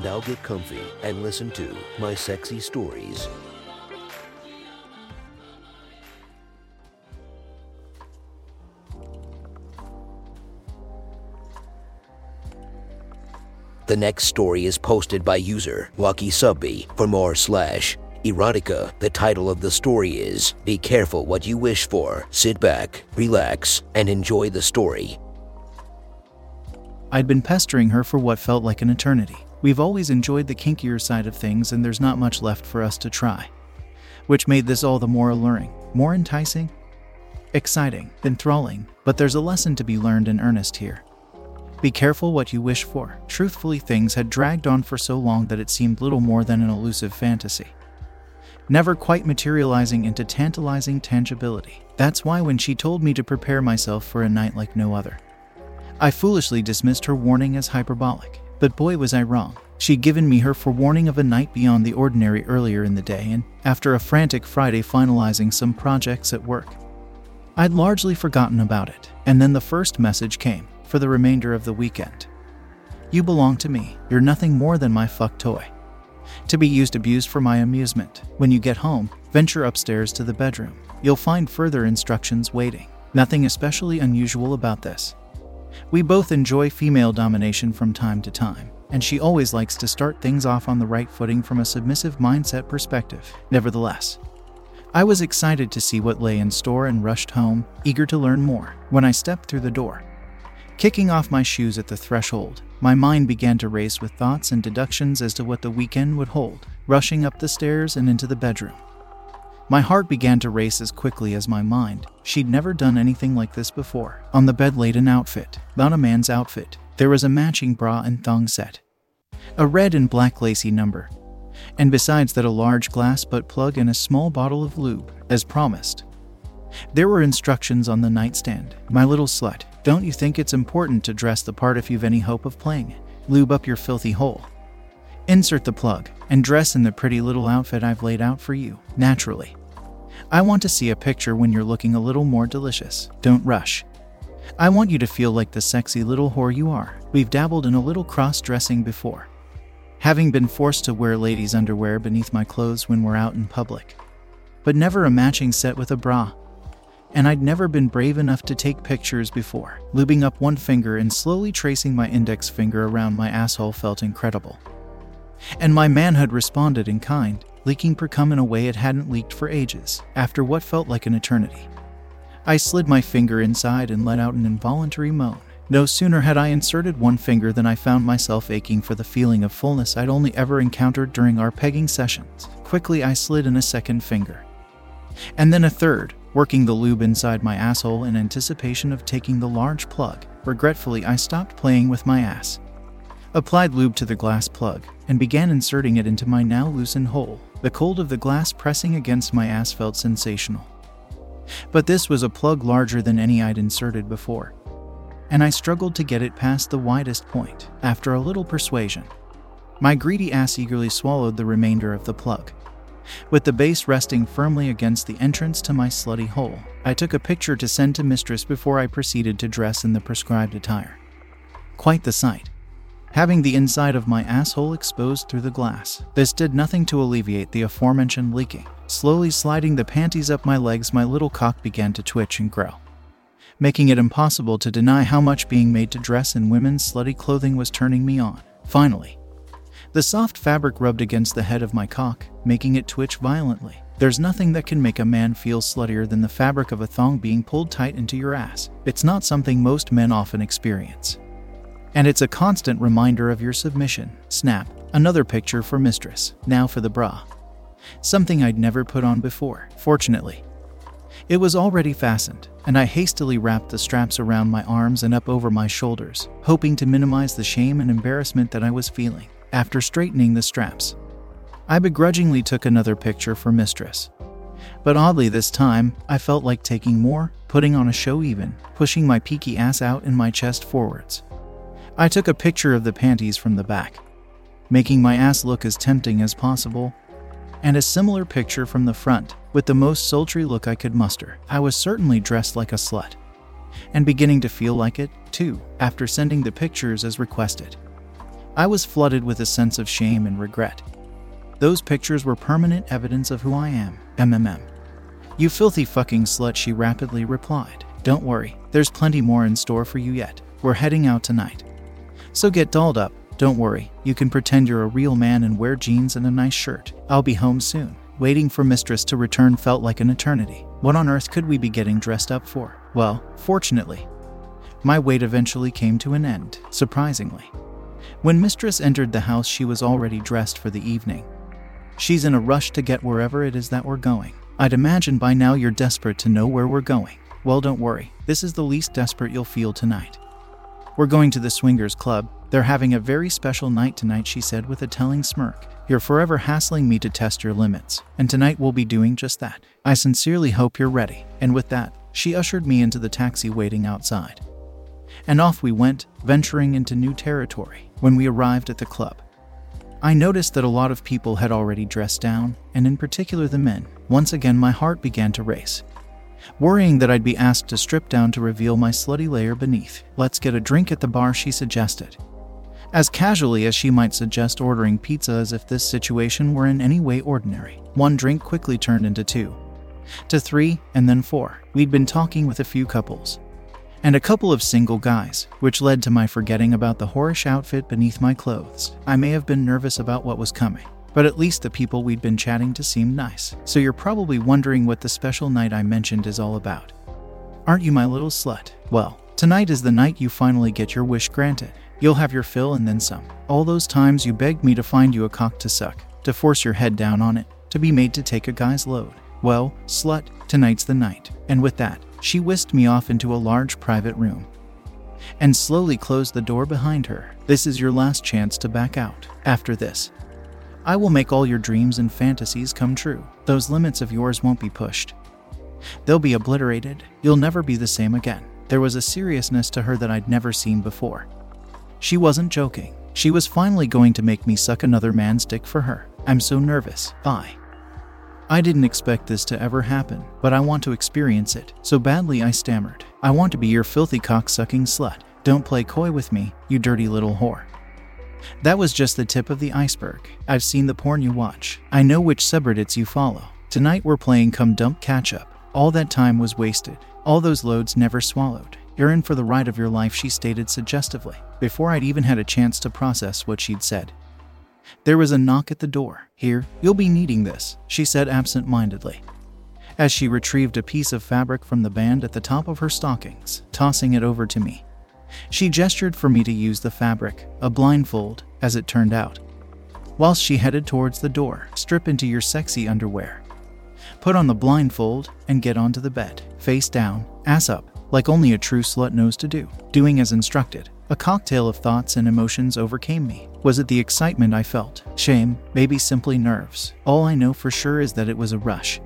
Now get comfy and listen to my sexy stories. The next story is posted by user Lucky Subby for more slash erotica. The title of the story is Be Careful What You Wish For. Sit back, relax, and enjoy the story. I'd been pestering her for what felt like an eternity. We've always enjoyed the kinkier side of things, and there's not much left for us to try. Which made this all the more alluring, more enticing, exciting, enthralling, but there's a lesson to be learned in earnest here. Be careful what you wish for. Truthfully, things had dragged on for so long that it seemed little more than an elusive fantasy. Never quite materializing into tantalizing tangibility. That's why when she told me to prepare myself for a night like no other, I foolishly dismissed her warning as hyperbolic. But boy, was I wrong. She'd given me her forewarning of a night beyond the ordinary earlier in the day, and after a frantic Friday finalizing some projects at work, I'd largely forgotten about it. And then the first message came for the remainder of the weekend. You belong to me. You're nothing more than my fuck toy. To be used abused for my amusement. When you get home, venture upstairs to the bedroom. You'll find further instructions waiting. Nothing especially unusual about this. We both enjoy female domination from time to time, and she always likes to start things off on the right footing from a submissive mindset perspective. Nevertheless, I was excited to see what lay in store and rushed home, eager to learn more. When I stepped through the door, Kicking off my shoes at the threshold, my mind began to race with thoughts and deductions as to what the weekend would hold, rushing up the stairs and into the bedroom. My heart began to race as quickly as my mind. She'd never done anything like this before. On the bed laid an outfit, not a man's outfit. There was a matching bra and thong set, a red and black lacy number, and besides that, a large glass butt plug and a small bottle of lube, as promised. There were instructions on the nightstand. My little slut, don't you think it's important to dress the part if you've any hope of playing? Lube up your filthy hole. Insert the plug and dress in the pretty little outfit I've laid out for you, naturally. I want to see a picture when you're looking a little more delicious. Don't rush. I want you to feel like the sexy little whore you are. We've dabbled in a little cross dressing before. Having been forced to wear ladies' underwear beneath my clothes when we're out in public. But never a matching set with a bra and I'd never been brave enough to take pictures before. Lubing up one finger and slowly tracing my index finger around my asshole felt incredible. And my manhood responded in kind, leaking precum in a way it hadn't leaked for ages, after what felt like an eternity. I slid my finger inside and let out an involuntary moan. No sooner had I inserted one finger than I found myself aching for the feeling of fullness I'd only ever encountered during our pegging sessions. Quickly, I slid in a second finger. And then a third, working the lube inside my asshole in anticipation of taking the large plug. Regretfully, I stopped playing with my ass, applied lube to the glass plug, and began inserting it into my now loosened hole. The cold of the glass pressing against my ass felt sensational. But this was a plug larger than any I'd inserted before, and I struggled to get it past the widest point. After a little persuasion, my greedy ass eagerly swallowed the remainder of the plug. With the base resting firmly against the entrance to my slutty hole, I took a picture to send to Mistress before I proceeded to dress in the prescribed attire. Quite the sight. Having the inside of my asshole exposed through the glass, this did nothing to alleviate the aforementioned leaking. Slowly sliding the panties up my legs, my little cock began to twitch and grow, making it impossible to deny how much being made to dress in women's slutty clothing was turning me on. Finally, the soft fabric rubbed against the head of my cock, making it twitch violently. There's nothing that can make a man feel sluttier than the fabric of a thong being pulled tight into your ass. It's not something most men often experience. And it's a constant reminder of your submission. Snap. Another picture for mistress. Now for the bra. Something I'd never put on before, fortunately. It was already fastened, and I hastily wrapped the straps around my arms and up over my shoulders, hoping to minimize the shame and embarrassment that I was feeling. after straightening the straps. I begrudgingly took another picture for Mistress. But oddly, this time, I felt like taking more, putting on a show even, pushing my peaky ass out and my chest forwards. I took a picture of the panties from the back, making my ass look as tempting as possible, and a similar picture from the front, with the most sultry look I could muster. I was certainly dressed like a slut, and beginning to feel like it, too, after sending the pictures as requested. I was flooded with a sense of shame and regret. Those pictures were permanent evidence of who I am, MMM. You filthy fucking slut, she rapidly replied. Don't worry, there's plenty more in store for you yet. We're heading out tonight. So get dolled up, don't worry, you can pretend you're a real man and wear jeans and a nice shirt. I'll be home soon. Waiting for Mistress to return felt like an eternity. What on earth could we be getting dressed up for? Well, fortunately, my wait eventually came to an end, surprisingly. When Mistress entered the house, she was already dressed for the evening. She's in a rush to get wherever it is that we're going. I'd imagine by now you're desperate to know where we're going. Well, don't worry, this is the least desperate you'll feel tonight. We're going to the Swingers Club. They're having a very special night tonight, she said with a telling smirk. You're forever hassling me to test your limits, and tonight we'll be doing just that. I sincerely hope you're ready. And with that, she ushered me into the taxi waiting outside. And off we went, venturing into new territory. When we arrived at the club, I noticed that a lot of people had already dressed down, and in particular the men. Once again, my heart began to race. Worrying that I'd be asked to strip down to reveal my slutty layer beneath. Let's get a drink at the bar, she suggested. As casually as she might suggest ordering pizza as if this situation were in any way ordinary. One drink quickly turned into two, to three, and then four. We'd been talking with a few couples, and a couple of single guys, which led to my forgetting about the whorish outfit beneath my clothes. I may have been nervous about what was coming, but at least the people we'd been chatting to seemed nice. So you're probably wondering what the special night I mentioned is all about. Aren't you my little slut? Well, tonight is the night you finally get your wish granted. You'll have your fill and then some. All those times you begged me to find you a cock to suck, to force your head down on it, to be made to take a guy's load. Well, slut, tonight's the night. And with that, she whisked me off into a large private room and slowly closed the door behind her. This is your last chance to back out. After this, I will make all your dreams and fantasies come true. Those limits of yours won't be pushed. They'll be obliterated. You'll never be the same again. There was a seriousness to her that I'd never seen before. She wasn't joking. She was finally going to make me suck another man's dick for her. I'm so nervous. Bye. I didn't expect this to ever happen, but I want to experience it. So badly I stammered. I want to be your filthy cock-sucking slut. Don't play coy with me, you dirty little whore. That was just the tip of the iceberg. I've seen the porn you watch. I know which subreddits you follow. Tonight we're playing Come Dump Catch Up. All that time was wasted. All those loads never swallowed. You're in for the ride of your life, she stated suggestively, before I'd even had a chance to process what she'd said. There was a knock at the door. Here, you'll be needing this, she said absent mindedly. As she retrieved a piece of fabric from the band at the top of her stockings, tossing it over to me. She gestured for me to use the fabric, a blindfold, as it turned out. Whilst she headed towards the door, strip into your sexy underwear. Put on the blindfold and get onto the bed, face down, ass up, like only a true slut knows to do, doing as instructed. A cocktail of thoughts and emotions overcame me. Was it the excitement I felt? Shame? Maybe simply nerves? All I know for sure is that it was a rush.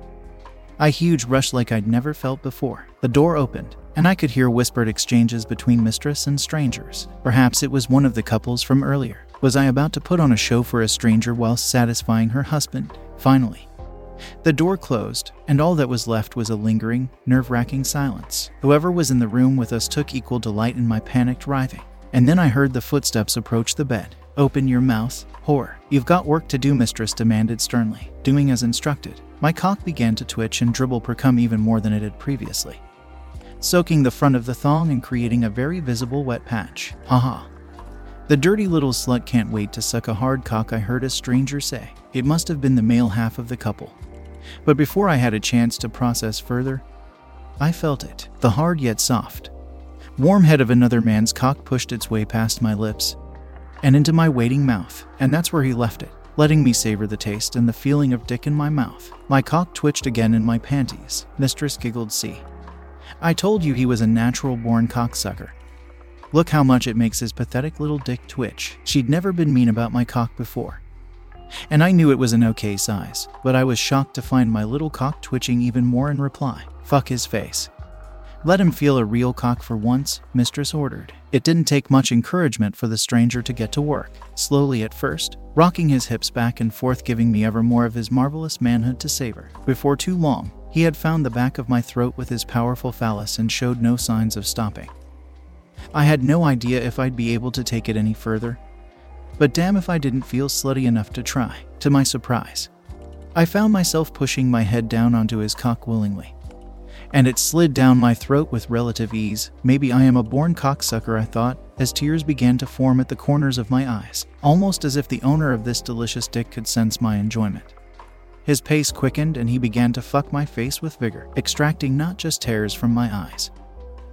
A huge rush like I'd never felt before. The door opened, and I could hear whispered exchanges between mistress and strangers. Perhaps it was one of the couples from earlier. Was I about to put on a show for a stranger while satisfying her husband? Finally, the door closed, and all that was left was a lingering, nerve wracking silence. Whoever was in the room with us took equal delight in my panicked writhing. And then I heard the footsteps approach the bed. Open your mouth, whore. You've got work to do, mistress demanded sternly. Doing as instructed. My cock began to twitch and dribble precum even more than it had previously, soaking the front of the thong and creating a very visible wet patch. Haha. The dirty little slut can't wait to suck a hard cock, I heard a stranger say. It must have been the male half of the couple. But before I had a chance to process further, I felt it, the hard yet soft, warm head of another man's cock pushed its way past my lips and into my waiting mouth, and that's where he left it, letting me savor the taste and the feeling of dick in my mouth. My cock twitched again in my panties. Mistress giggled, See. I told you he was a natural born cocksucker. Look how much it makes his pathetic little dick twitch. She'd never been mean about my cock before. And I knew it was an okay size, but I was shocked to find my little cock twitching even more in reply. Fuck his face. Let him feel a real cock for once, Mistress ordered. It didn't take much encouragement for the stranger to get to work, slowly at first, rocking his hips back and forth, giving me ever more of his marvelous manhood to savor. Before too long, he had found the back of my throat with his powerful phallus and showed no signs of stopping. I had no idea if I'd be able to take it any further, but damn if I didn't feel slutty enough to try, to my surprise. I found myself pushing my head down onto his cock willingly and it slid down my throat with relative ease. Maybe I am a born cocksucker, I thought, as tears began to form at the corners of my eyes, almost as if the owner of this delicious dick could sense my enjoyment. His pace quickened and he began to fuck my face with vigor, extracting not just tears from my eyes,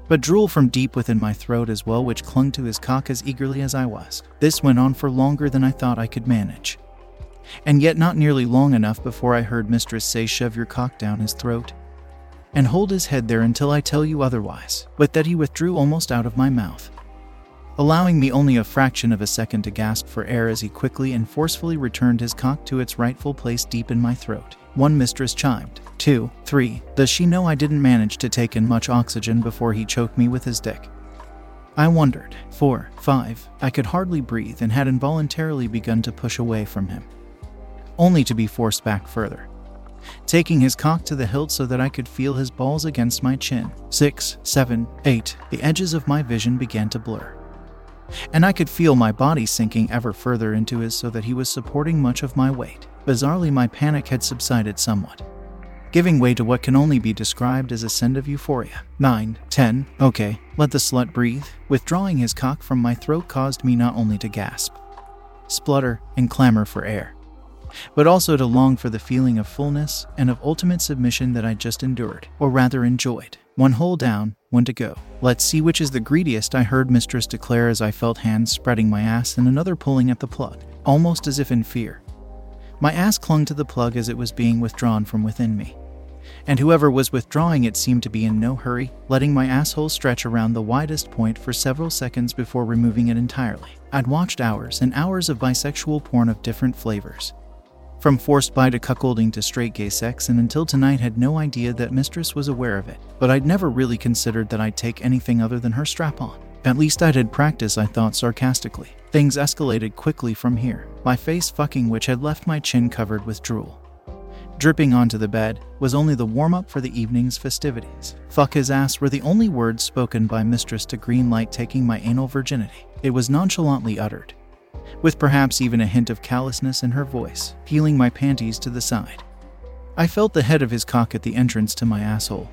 but drool from deep within my throat as well, which clung to his cock as eagerly as I was. This went on for longer than I thought I could manage. And yet, not nearly long enough before I heard Mistress say, Shove your cock down his throat and hold his head there until I tell you otherwise, but that he withdrew almost out of my mouth, allowing me only a fraction of a second to gasp for air as he quickly and forcefully returned his cock to its rightful place deep in my throat. One mistress chimed. Two, three. Does she know I didn't manage to take in much oxygen before he choked me with his dick? I wondered. Four, five. I could hardly breathe and had involuntarily begun to push away from him, only to be forced back further taking his cock to the hilt so that I could feel his balls against my chin. Six, seven, eight. The edges of my vision began to blur. And I could feel my body sinking ever further into his so that he was supporting much of my weight. Bizarrely, my panic had subsided somewhat, giving way to what can only be described as a send of euphoria. Nine, ten, okay, let the slut breathe. Withdrawing his cock from my throat caused me not only to gasp, splutter, and clamor for air, but also to long for the feeling of fullness and of ultimate submission that I just endured, or rather enjoyed. One hole down, one to go. Let's see which is the greediest, I heard Mistress declare as I felt hands spreading my ass and another pulling at the plug, almost as if in fear. My ass clung to the plug as it was being withdrawn from within me. And whoever was withdrawing it seemed to be in no hurry, letting my asshole stretch around the widest point for several seconds before removing it entirely. I'd watched hours and hours of bisexual porn of different flavors, from forced bi to cuckolding to straight gay sex, and until tonight had no idea that Mistress was aware of it. But I'd never really considered that I'd take anything other than her strap on. At least I'd had practice, I thought sarcastically. Things escalated quickly from here, my face fucking which had left my chin covered with drool. Dripping onto the bed was only the warm up for the evening's festivities. Fuck his ass were the only words spoken by Mistress to Greenlight taking my anal virginity. It was nonchalantly uttered, with perhaps even a hint of callousness in her voice, peeling my panties to the side. I felt the head of his cock at the entrance to my asshole,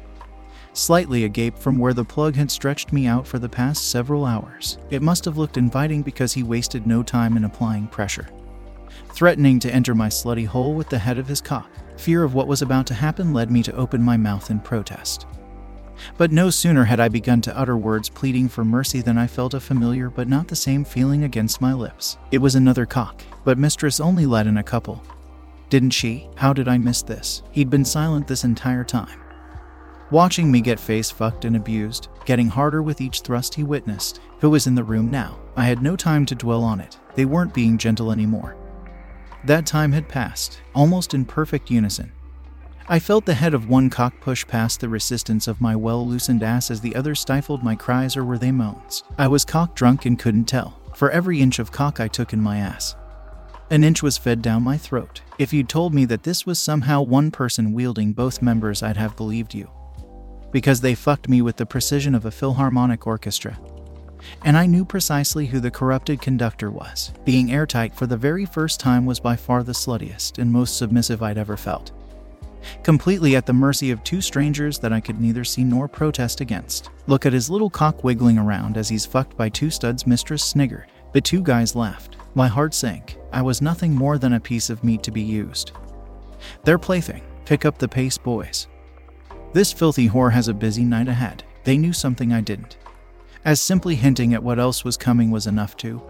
slightly agape from where the plug had stretched me out for the past several hours. It must have looked inviting because he wasted no time in applying pressure, threatening to enter my slutty hole with the head of his cock. Fear of what was about to happen led me to open my mouth in protest. But no sooner had I begun to utter words pleading for mercy than I felt a familiar but not the same feeling against my lips. It was another cock, but Mistress only let in a couple. Didn't she? How did I miss this? He'd been silent this entire time. Watching me get face fucked and abused, getting harder with each thrust he witnessed. Who was in the room now? I had no time to dwell on it. They weren't being gentle anymore. That time had passed, almost in perfect unison. I felt the head of one cock push past the resistance of my well loosened ass as the other stifled my cries or were they moans. I was cock drunk and couldn't tell, for every inch of cock I took in my ass. An inch was fed down my throat. If you'd told me that this was somehow one person wielding both members, I'd have believed you. Because they fucked me with the precision of a philharmonic orchestra. And I knew precisely who the corrupted conductor was. Being airtight for the very first time was by far the sluttiest and most submissive I'd ever felt completely at the mercy of two strangers that I could neither see nor protest against. Look at his little cock wiggling around as he's fucked by two studs, Mistress sniggered. The two guys laughed. My heart sank. I was nothing more than a piece of meat to be used. Their plaything. Pick up the pace, boys. This filthy whore has a busy night ahead. They knew something I didn't. As simply hinting at what else was coming was enough to.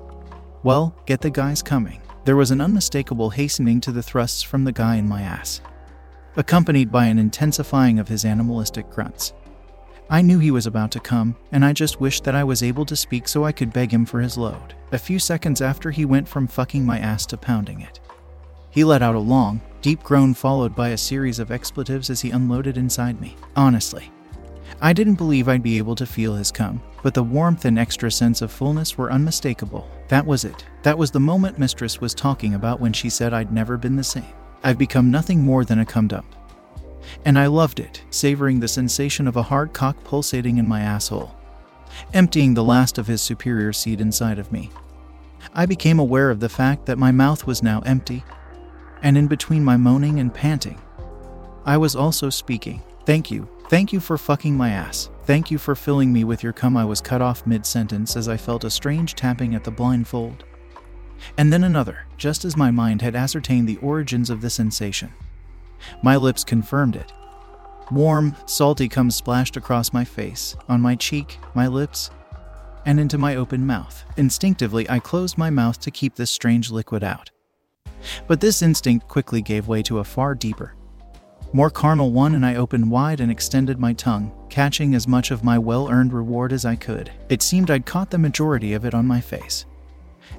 Well, get the guys coming. There was an unmistakable hastening to the thrusts from the guy in my ass accompanied by an intensifying of his animalistic grunts. I knew he was about to come, and I just wished that I was able to speak so I could beg him for his load. A few seconds after, he went from fucking my ass to pounding it. He let out a long, deep groan followed by a series of expletives as he unloaded inside me. Honestly, I didn't believe I'd be able to feel his come, but the warmth and extra sense of fullness were unmistakable. That was it. That was the moment Mistress was talking about when she said I'd never been the same. I've become nothing more than a cum dump and I loved it, savoring the sensation of a hard cock pulsating in my asshole, emptying the last of his superior seed inside of me. I became aware of the fact that my mouth was now empty, and in between my moaning and panting, I was also speaking. Thank you. Thank you for fucking my ass. Thank you for filling me with your cum. I was cut off mid sentence as I felt a strange tapping at the blindfold. And then another, just as my mind had ascertained the origins of the sensation. My lips confirmed it. Warm, salty cum splashed across my face, on my cheek, my lips, and into my open mouth. Instinctively, I closed my mouth to keep this strange liquid out. But this instinct quickly gave way to a far deeper, more carnal one, and I opened wide and extended my tongue, catching as much of my well earned reward as I could. It seemed I'd caught the majority of it on my face,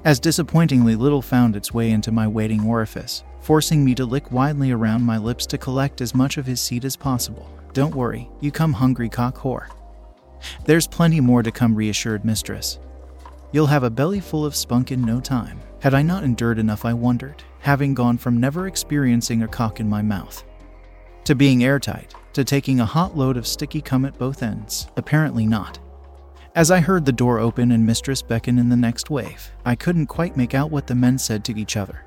as disappointingly little found its way into my waiting orifice forcing me to lick widely around my lips to collect as much of his seed as possible. Don't worry, you come hungry cock whore. There's plenty more to come, reassured Mistress. You'll have a belly full of spunk in no time. Had I not endured enough, I wondered, having gone from never experiencing a cock in my mouth to being airtight, to taking a hot load of sticky cum at both ends. Apparently not. As I heard the door open and Mistress beckon in the next wave, I couldn't quite make out what the men said to each other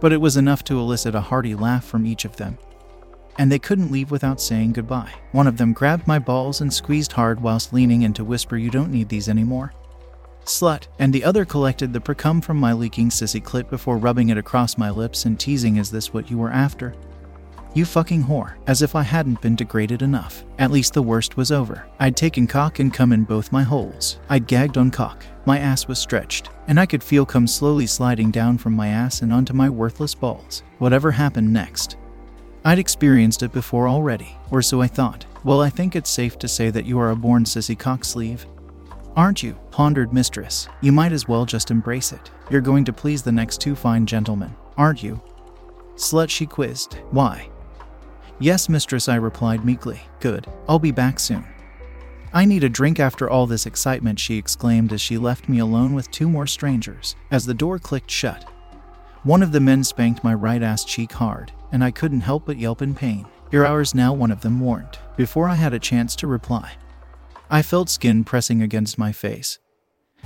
but it was enough to elicit a hearty laugh from each of them. And they couldn't leave without saying goodbye. One of them grabbed my balls and squeezed hard whilst leaning in to whisper, You don't need these anymore. Slut, and the other collected the precum from my leaking sissy clit before rubbing it across my lips and teasing, Is this what you were after? You fucking whore, as if I hadn't been degraded enough. At least the worst was over. I'd taken cock and come in both my holes. I'd gagged on cock. My ass was stretched, and I could feel cum slowly sliding down from my ass and onto my worthless balls. Whatever happened next, I'd experienced it before already, or so I thought. Well, I think it's safe to say that you are a born sissy cock sleeve. Aren't you? pondered Mistress. You might as well just embrace it. You're going to please the next two fine gentlemen, aren't you? Slut, she quizzed. Why? Yes, mistress, I replied meekly. Good. I'll be back soon. I need a drink after all this excitement, she exclaimed as she left me alone with two more strangers. As the door clicked shut, one of the men spanked my right ass cheek hard, and I couldn't help but yelp in pain. Your hours now, one of them warned, before I had a chance to reply. I felt skin pressing against my face,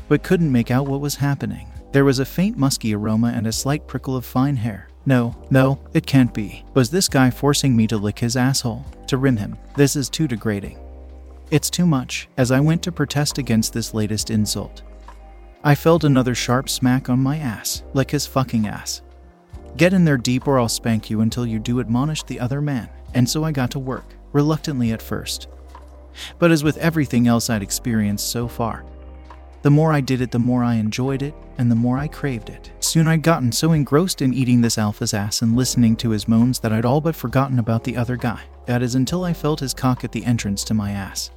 but couldn't make out what was happening. There was a faint musky aroma and a slight prickle of fine hair. No, no, it can't be. Was this guy forcing me to lick his asshole? To rim him? This is too degrading. It's too much, as I went to protest against this latest insult. I felt another sharp smack on my ass, lick his fucking ass. Get in there deep or I'll spank you until you do, admonished the other man, and so I got to work, reluctantly at first. But as with everything else I'd experienced so far, the more I did it, the more I enjoyed it, and the more I craved it. Soon I'd gotten so engrossed in eating this alpha's ass and listening to his moans that I'd all but forgotten about the other guy. That is until I felt his cock at the entrance to my ass.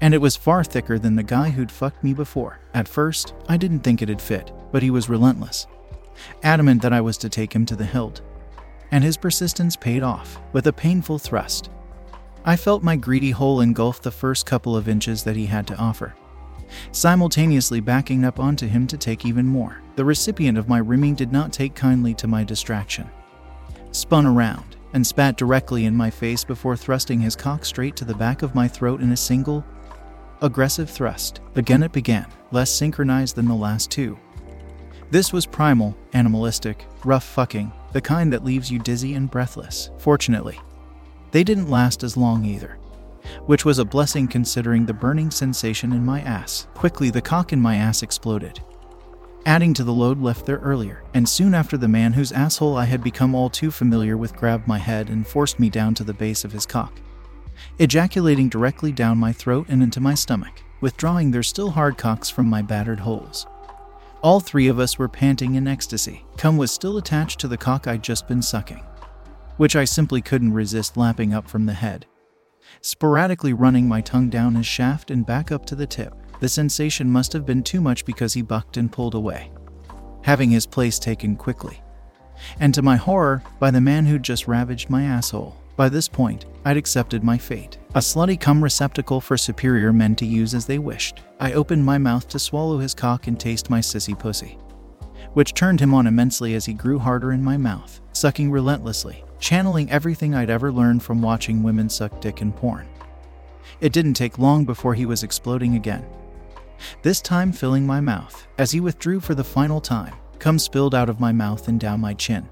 And it was far thicker than the guy who'd fucked me before. At first, I didn't think it'd fit, but he was relentless, adamant that I was to take him to the hilt. And his persistence paid off, with a painful thrust. I felt my greedy hole engulf the first couple of inches that he had to offer simultaneously backing up onto him to take even more. The recipient of my rimming did not take kindly to my distraction, spun around, and spat directly in my face before thrusting his cock straight to the back of my throat in a single, aggressive thrust. Again it began, less synchronized than the last two. This was primal, animalistic, rough fucking, the kind that leaves you dizzy and breathless. Fortunately, they didn't last as long either which was a blessing considering the burning sensation in my ass. Quickly, the cock in my ass exploded, adding to the load left there earlier, and soon after the man whose asshole I had become all too familiar with grabbed my head and forced me down to the base of his cock, ejaculating directly down my throat and into my stomach, withdrawing their still hard cocks from my battered holes. All three of us were panting in ecstasy. Cum was still attached to the cock I'd just been sucking, which I simply couldn't resist lapping up from the head sporadically running my tongue down his shaft and back up to the tip. The sensation must have been too much because he bucked and pulled away, having his place taken quickly. And to my horror, by the man who'd just ravaged my asshole. By this point, I'd accepted my fate a slutty cum receptacle for superior men to use as they wished. I opened my mouth to swallow his cock and taste my sissy pussy, which turned him on immensely as he grew harder in my mouth, sucking relentlessly, channeling everything I'd ever learned from watching women suck dick in porn. It didn't take long before he was exploding again, this time filling my mouth. As he withdrew for the final time, cum spilled out of my mouth and down my chin,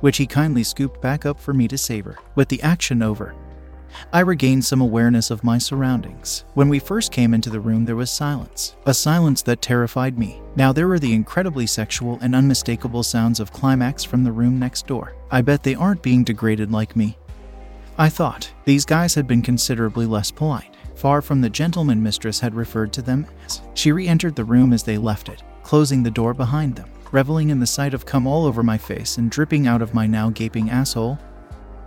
which he kindly scooped back up for me to savor. With the action over, I regained some awareness of my surroundings. When we first came into the room, there was silence, a silence that terrified me. Now there were the incredibly sexual and unmistakable sounds of climax from the room next door. I bet they aren't being degraded like me. I thought these guys had been considerably less polite, far from the gentleman mistress had referred to them as. She re entered the room as they left it, closing the door behind them, reveling in the sight of cum all over my face and dripping out of my now gaping asshole.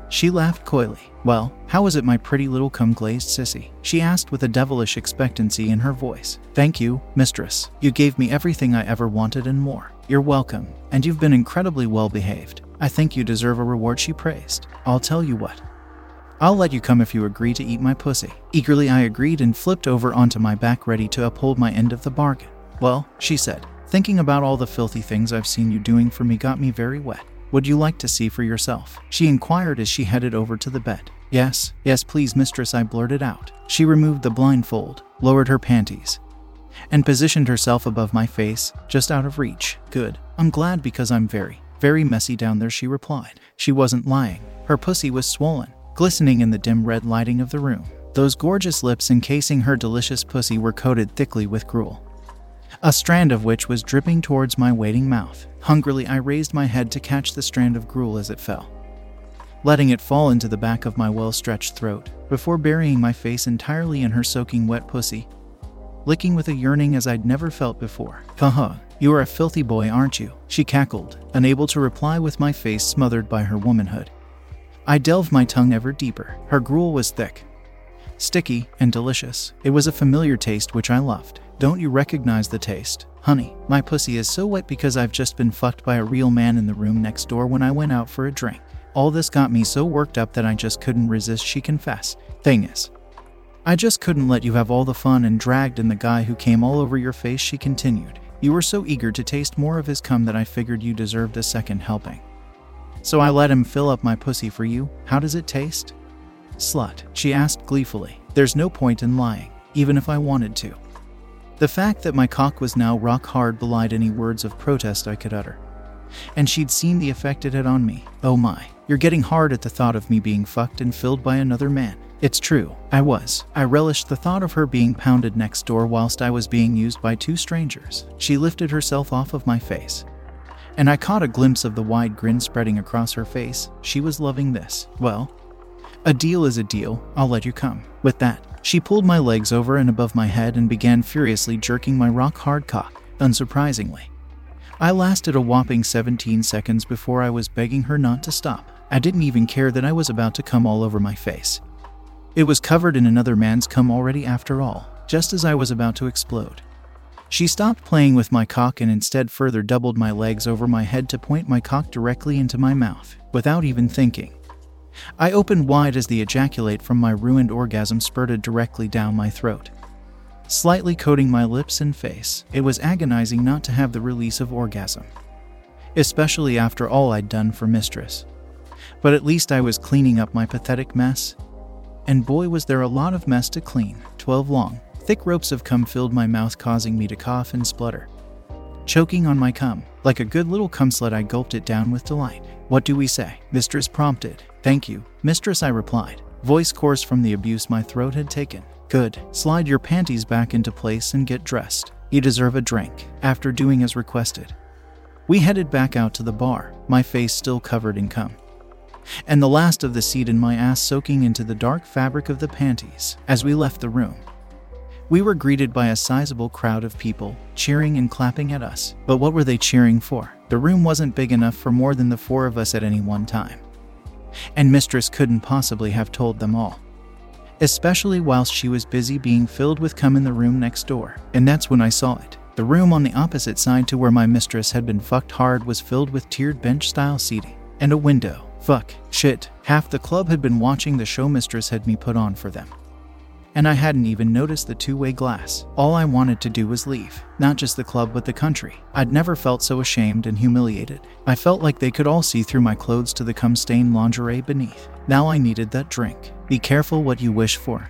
She laughed coyly. Well, how is it, my pretty little cum glazed sissy? She asked with a devilish expectancy in her voice. Thank you, mistress. You gave me everything I ever wanted and more. You're welcome, and you've been incredibly well behaved. I think you deserve a reward, she praised. I'll tell you what. I'll let you come if you agree to eat my pussy. Eagerly, I agreed and flipped over onto my back, ready to uphold my end of the bargain. Well, she said, thinking about all the filthy things I've seen you doing for me got me very wet. Would you like to see for yourself? She inquired as she headed over to the bed. Yes, yes, please, mistress, I blurted out. She removed the blindfold, lowered her panties, and positioned herself above my face, just out of reach. Good. I'm glad because I'm very, very messy down there, she replied. She wasn't lying. Her pussy was swollen, glistening in the dim red lighting of the room. Those gorgeous lips encasing her delicious pussy were coated thickly with gruel, a strand of which was dripping towards my waiting mouth. Hungrily, I raised my head to catch the strand of gruel as it fell, letting it fall into the back of my well stretched throat, before burying my face entirely in her soaking wet pussy, licking with a yearning as I'd never felt before. Haha, you are a filthy boy, aren't you? She cackled, unable to reply with my face smothered by her womanhood. I delved my tongue ever deeper. Her gruel was thick, sticky, and delicious. It was a familiar taste which I loved. Don't you recognize the taste? Honey, my pussy is so wet because I've just been fucked by a real man in the room next door when I went out for a drink. All this got me so worked up that I just couldn't resist, she confessed. Thing is, I just couldn't let you have all the fun and dragged in the guy who came all over your face, she continued. You were so eager to taste more of his cum that I figured you deserved a second helping. So I let him fill up my pussy for you. How does it taste? Slut, she asked gleefully. There's no point in lying, even if I wanted to. The fact that my cock was now rock hard belied any words of protest I could utter. And she'd seen the effect it had on me. Oh my, you're getting hard at the thought of me being fucked and filled by another man. It's true, I was. I relished the thought of her being pounded next door whilst I was being used by two strangers. She lifted herself off of my face and I caught a glimpse of the wide grin spreading across her face. She was loving this. Well, a deal is a deal. I'll let you come. With that, she pulled my legs over and above my head and began furiously jerking my rock hard cock, unsurprisingly. I lasted a whopping 17 seconds before I was begging her not to stop. I didn't even care that I was about to come all over my face. It was covered in another man's cum already after all, just as I was about to explode. She stopped playing with my cock and instead further doubled my legs over my head to point my cock directly into my mouth, without even thinking. I opened wide as the ejaculate from my ruined orgasm spurted directly down my throat. Slightly coating my lips and face, it was agonizing not to have the release of orgasm. Especially after all I'd done for Mistress. But at least I was cleaning up my pathetic mess. And boy, was there a lot of mess to clean, 12 long. Thick ropes of cum filled my mouth, causing me to cough and splutter. Choking on my cum, like a good little cum slut, I gulped it down with delight. What do we say? Mistress prompted. Thank you, mistress, I replied, voice coarse from the abuse my throat had taken. Good. Slide your panties back into place and get dressed. You deserve a drink, after doing as requested. We headed back out to the bar, my face still covered in cum. And the last of the seed in my ass soaking into the dark fabric of the panties. As we left the room, we were greeted by a sizable crowd of people, cheering and clapping at us. But what were they cheering for? The room wasn't big enough for more than the four of us at any one time. And Mistress couldn't possibly have told them all. especially whilst she was busy being filled with cum in the room next door. And that's when I saw it. The room on the opposite side to where my mistress had been fucked hard was filled with tiered bench style seating and a window. Fuck, shit, half the club had been watching the show mistress had me put on for them. And I hadn't even noticed the two way glass. All I wanted to do was leave, not just the club but the country. I'd never felt so ashamed and humiliated. I felt like they could all see through my clothes to the cum stained lingerie beneath. Now I needed that drink. Be careful what you wish for.